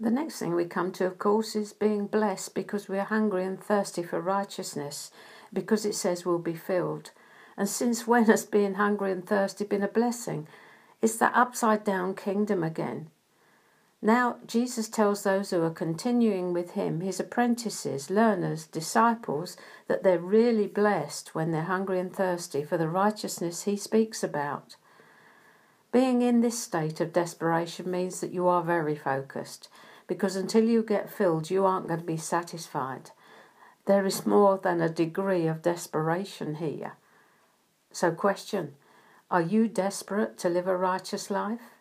The next thing we come to, of course, is being blessed because we are hungry and thirsty for righteousness, because it says we'll be filled. And since when has being hungry and thirsty been a blessing? It's that upside down kingdom again. Now, Jesus tells those who are continuing with him, his apprentices, learners, disciples, that they're really blessed when they're hungry and thirsty for the righteousness he speaks about. Being in this state of desperation means that you are very focused, because until you get filled, you aren't going to be satisfied. There is more than a degree of desperation here. So, question Are you desperate to live a righteous life?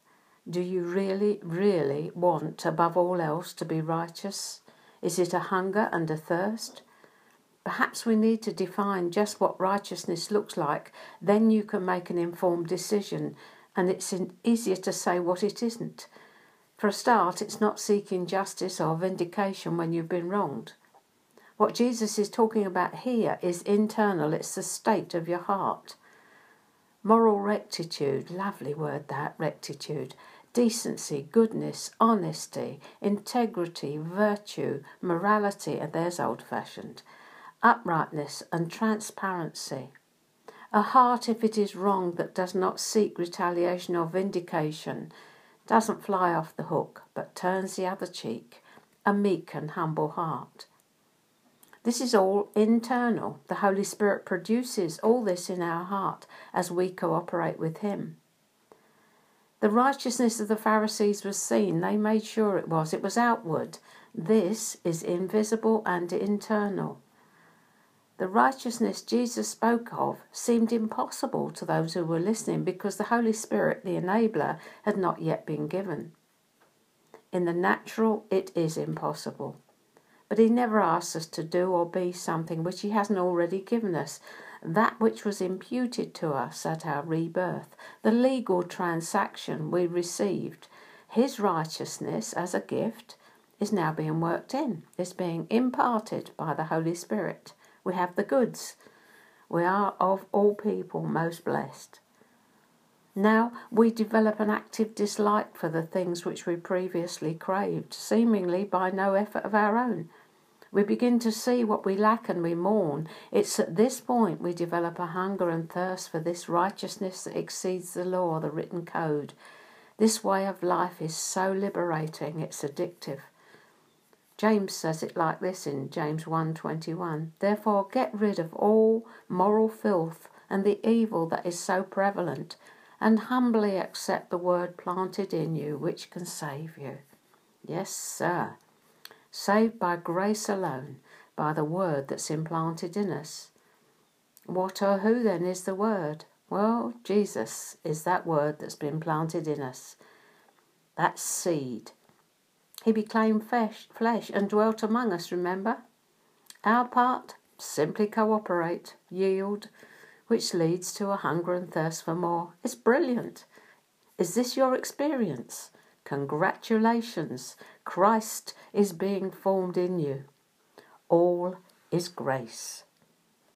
Do you really, really want, above all else, to be righteous? Is it a hunger and a thirst? Perhaps we need to define just what righteousness looks like, then you can make an informed decision and it's easier to say what it isn't. For a start, it's not seeking justice or vindication when you've been wronged. What Jesus is talking about here is internal, it's the state of your heart. Moral rectitude, lovely word that, rectitude. Decency, goodness, honesty, integrity, virtue, morality, and there's old fashioned. Uprightness and transparency. A heart, if it is wrong, that does not seek retaliation or vindication, doesn't fly off the hook, but turns the other cheek, a meek and humble heart. This is all internal. The Holy Spirit produces all this in our heart as we cooperate with Him. The righteousness of the Pharisees was seen. They made sure it was. It was outward. This is invisible and internal. The righteousness Jesus spoke of seemed impossible to those who were listening because the Holy Spirit, the enabler, had not yet been given. In the natural, it is impossible. But He never asks us to do or be something which He hasn't already given us. That which was imputed to us at our rebirth, the legal transaction we received, His righteousness as a gift, is now being worked in, is being imparted by the Holy Spirit. We have the goods. We are of all people most blessed. Now we develop an active dislike for the things which we previously craved, seemingly by no effort of our own. We begin to see what we lack and we mourn. It's at this point we develop a hunger and thirst for this righteousness that exceeds the law, the written code. This way of life is so liberating, it's addictive. James says it like this in James 1:21. Therefore get rid of all moral filth and the evil that is so prevalent and humbly accept the word planted in you which can save you. Yes, sir. Saved by grace alone, by the word that's implanted in us. What or who then is the word? Well, Jesus is that word that's been planted in us. That seed he became flesh, flesh and dwelt among us, remember? Our part, simply cooperate, yield, which leads to a hunger and thirst for more. It's brilliant. Is this your experience? Congratulations, Christ is being formed in you. All is grace.